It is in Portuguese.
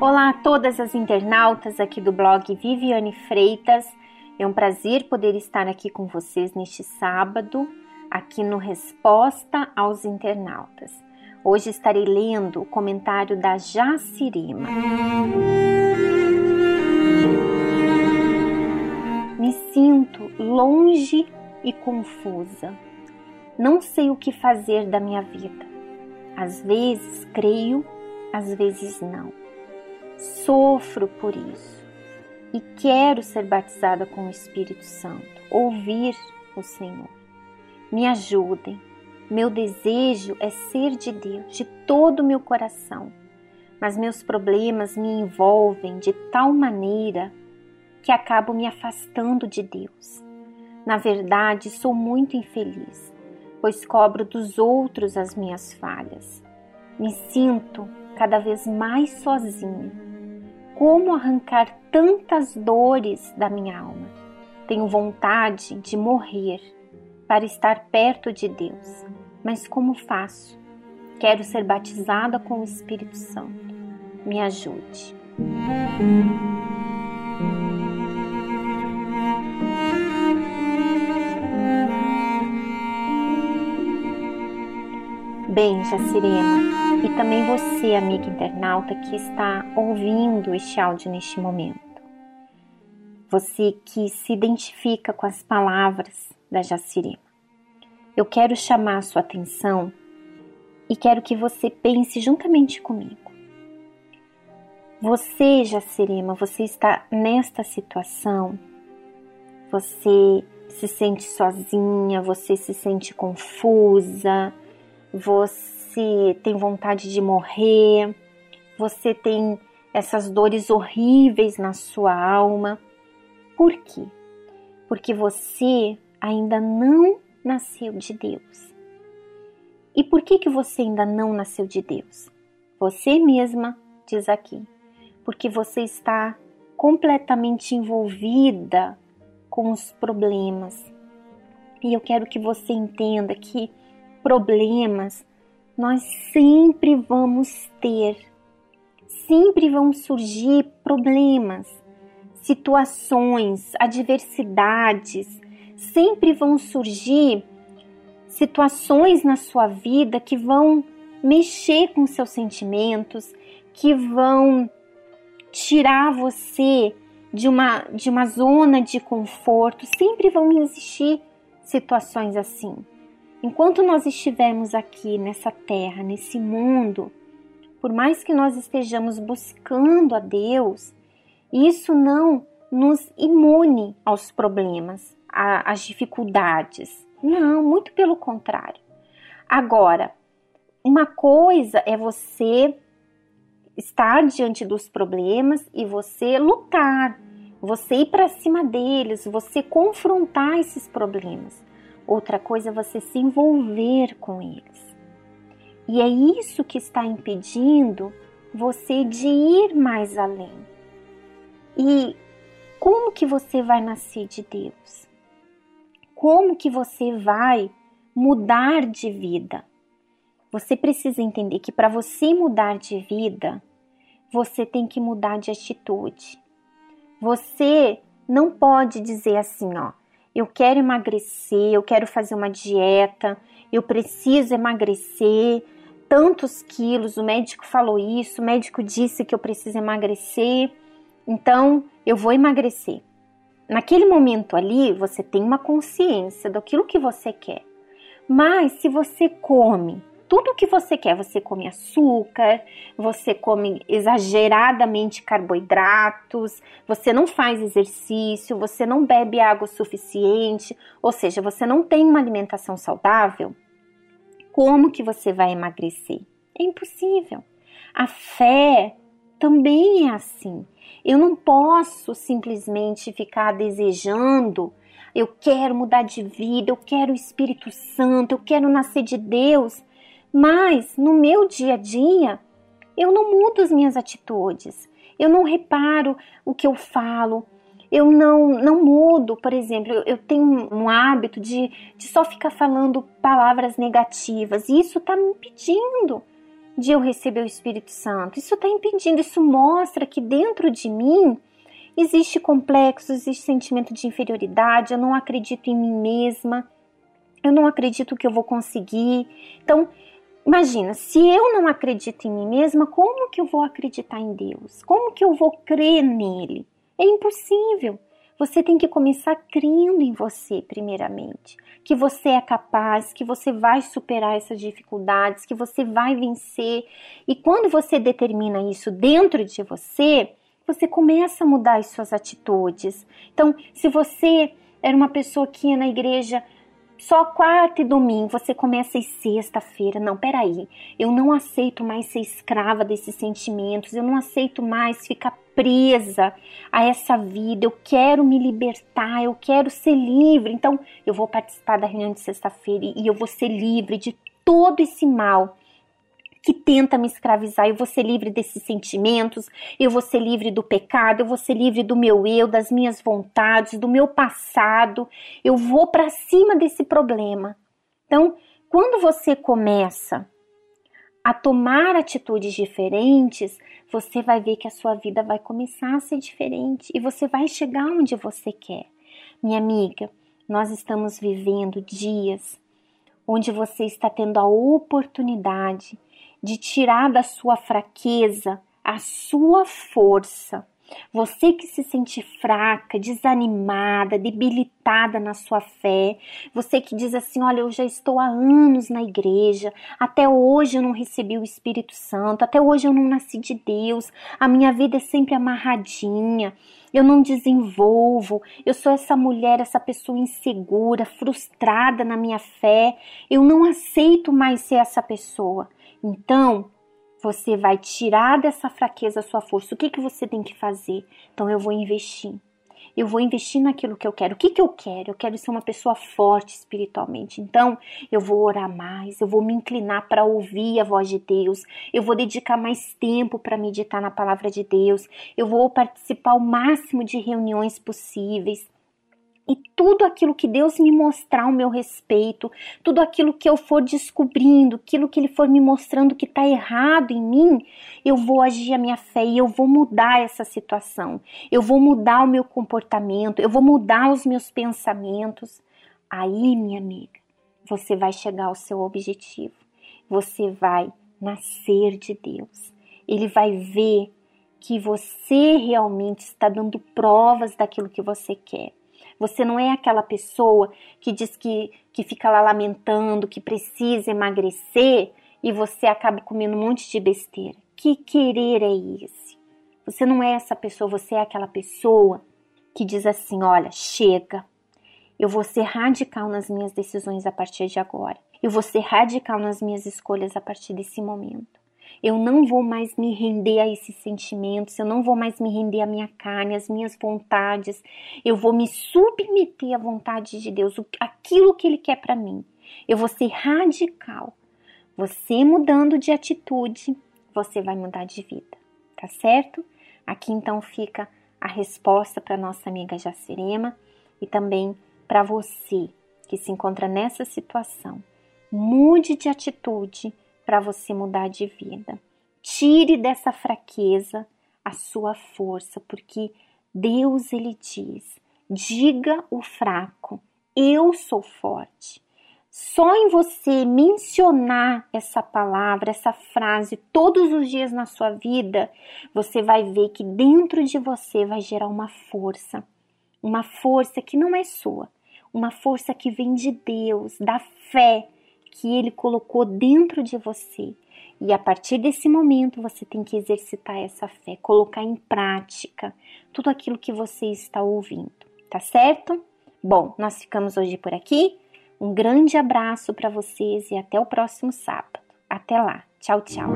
Olá a todas as internautas aqui do blog Viviane Freitas. É um prazer poder estar aqui com vocês neste sábado, aqui no Resposta aos Internautas. Hoje estarei lendo o comentário da Jacirema. Me sinto longe e confusa. Não sei o que fazer da minha vida. Às vezes creio, às vezes não. Sofro por isso e quero ser batizada com o Espírito Santo, ouvir o Senhor. Me ajudem. Meu desejo é ser de Deus de todo o meu coração, mas meus problemas me envolvem de tal maneira que acabo me afastando de Deus. Na verdade, sou muito infeliz, pois cobro dos outros as minhas falhas. Me sinto cada vez mais sozinha. Como arrancar tantas dores da minha alma? Tenho vontade de morrer para estar perto de Deus, mas como faço? Quero ser batizada com o Espírito Santo. Me ajude. Bem, Jacirema, e também você, amiga internauta que está ouvindo este áudio neste momento. Você que se identifica com as palavras da Jacirema. Eu quero chamar a sua atenção e quero que você pense juntamente comigo. Você, Jacirema, você está nesta situação, você se sente sozinha, você se sente confusa, você tem vontade de morrer, você tem essas dores horríveis na sua alma. Por quê? Porque você ainda não nasceu de Deus. E por que que você ainda não nasceu de Deus? Você mesma diz aqui, porque você está completamente envolvida com os problemas. E eu quero que você entenda que problemas nós sempre vamos ter. Sempre vão surgir problemas, situações, adversidades, sempre vão surgir situações na sua vida que vão mexer com seus sentimentos, que vão tirar você de uma, de uma zona de conforto. Sempre vão existir situações assim. Enquanto nós estivermos aqui nessa terra, nesse mundo, por mais que nós estejamos buscando a Deus, isso não nos imune aos problemas, às dificuldades. Não, muito pelo contrário. Agora, uma coisa é você estar diante dos problemas e você lutar, você ir para cima deles, você confrontar esses problemas. Outra coisa é você se envolver com eles. E é isso que está impedindo você de ir mais além. E como que você vai nascer de Deus? Como que você vai mudar de vida? Você precisa entender que para você mudar de vida, você tem que mudar de atitude. Você não pode dizer assim, ó, eu quero emagrecer, eu quero fazer uma dieta, eu preciso emagrecer tantos quilos, o médico falou isso, o médico disse que eu preciso emagrecer, então eu vou emagrecer. Naquele momento ali, você tem uma consciência daquilo que você quer. Mas se você come tudo o que você quer. Você come açúcar, você come exageradamente carboidratos, você não faz exercício, você não bebe água o suficiente, ou seja, você não tem uma alimentação saudável. Como que você vai emagrecer? É impossível. A fé também é assim. Eu não posso simplesmente ficar desejando eu quero mudar de vida, eu quero o Espírito Santo, eu quero nascer de Deus, mas no meu dia a dia, eu não mudo as minhas atitudes, eu não reparo o que eu falo, eu não, não mudo, por exemplo, eu, tenho um hábito de, de só ficar falando palavras negativas, e isso está me impedindo de eu receber o Espírito Santo. Isso está impedindo, isso mostra que dentro de mim existe complexo, existe sentimento de inferioridade, eu não acredito em mim mesma, eu não acredito que eu vou conseguir. Então, imagina, se eu não acredito em mim mesma, como que eu vou acreditar em Deus? Como que eu vou crer nele? É impossível. Você tem que começar crendo em você, primeiramente. Que você é capaz, que você vai superar essas dificuldades, que você vai vencer. E quando você determina isso dentro de você, você começa a mudar as suas atitudes. Então, se você era uma pessoa que ia na igreja só quarta e domingo, você começa em sexta-feira. Não, peraí, eu não aceito mais ser escrava desses sentimentos, eu não aceito mais ficar presa a essa vida, eu quero me libertar, eu quero ser livre. Então, eu vou participar da reunião de sexta-feira e eu vou ser livre de todo esse mal que tenta me escravizar. Eu vou ser livre desses sentimentos, eu vou ser livre do pecado, eu vou ser livre do meu eu, das minhas vontades, do meu passado. Eu vou para cima desse problema. Então, quando você começa a tomar atitudes diferentes, você vai ver que a sua vida vai começar a ser diferente e você vai chegar onde você quer. Minha amiga, nós estamos vivendo dias onde você está tendo a oportunidade de tirar da sua fraqueza a sua força. Você que se sente fraca, desanimada, debilitada na sua fé, você que diz assim: Olha, eu já estou há anos na igreja, até hoje eu não recebi o Espírito Santo, até hoje eu não nasci de Deus, a minha vida é sempre amarradinha, eu não desenvolvo, eu sou essa mulher, essa pessoa insegura, frustrada na minha fé, eu não aceito mais ser essa pessoa. Então, você vai tirar dessa fraqueza a sua força. O que, que você tem que fazer? Então, eu vou investir. Eu vou investir naquilo que eu quero. O que, que eu quero? Eu quero ser uma pessoa forte espiritualmente. Então, eu vou orar mais, eu vou me inclinar para ouvir a voz de Deus, eu vou dedicar mais tempo para meditar na palavra de Deus, eu vou participar o máximo de reuniões possíveis e tudo aquilo que Deus me mostrar ao meu respeito, tudo aquilo que eu for descobrindo, aquilo que Ele for me mostrando que está errado em mim, eu vou agir a minha fé e eu vou mudar essa situação. Eu vou mudar o meu comportamento, eu vou mudar os meus pensamentos. Aí, minha amiga, você vai chegar ao seu objetivo. Você vai nascer de Deus. Ele vai ver que você realmente está dando provas daquilo que você quer. Você não é aquela pessoa que diz que, que fica lá lamentando, que precisa emagrecer e você acaba comendo um monte de besteira. Que querer é esse? Você não é essa pessoa, você é aquela pessoa que diz assim: olha, chega, eu vou ser radical nas minhas decisões a partir de agora. Eu vou ser radical nas minhas escolhas a partir desse momento. Eu não vou mais me render a esses sentimentos, eu não vou mais me render à minha carne, às minhas vontades. Eu vou me submeter à vontade de Deus, aquilo que Ele quer para mim. Eu vou ser radical. Você mudando de atitude, você vai mudar de vida, tá certo? Aqui então fica a resposta para nossa amiga Jacirema e também para você que se encontra nessa situação. Mude de atitude para você mudar de vida. Tire dessa fraqueza a sua força, porque Deus ele diz: diga o fraco, eu sou forte. Só em você mencionar essa palavra, essa frase todos os dias na sua vida, você vai ver que dentro de você vai gerar uma força, uma força que não é sua, uma força que vem de Deus, da fé que ele colocou dentro de você. E a partir desse momento você tem que exercitar essa fé, colocar em prática tudo aquilo que você está ouvindo, tá certo? Bom, nós ficamos hoje por aqui. Um grande abraço para vocês e até o próximo sábado. Até lá. Tchau, tchau.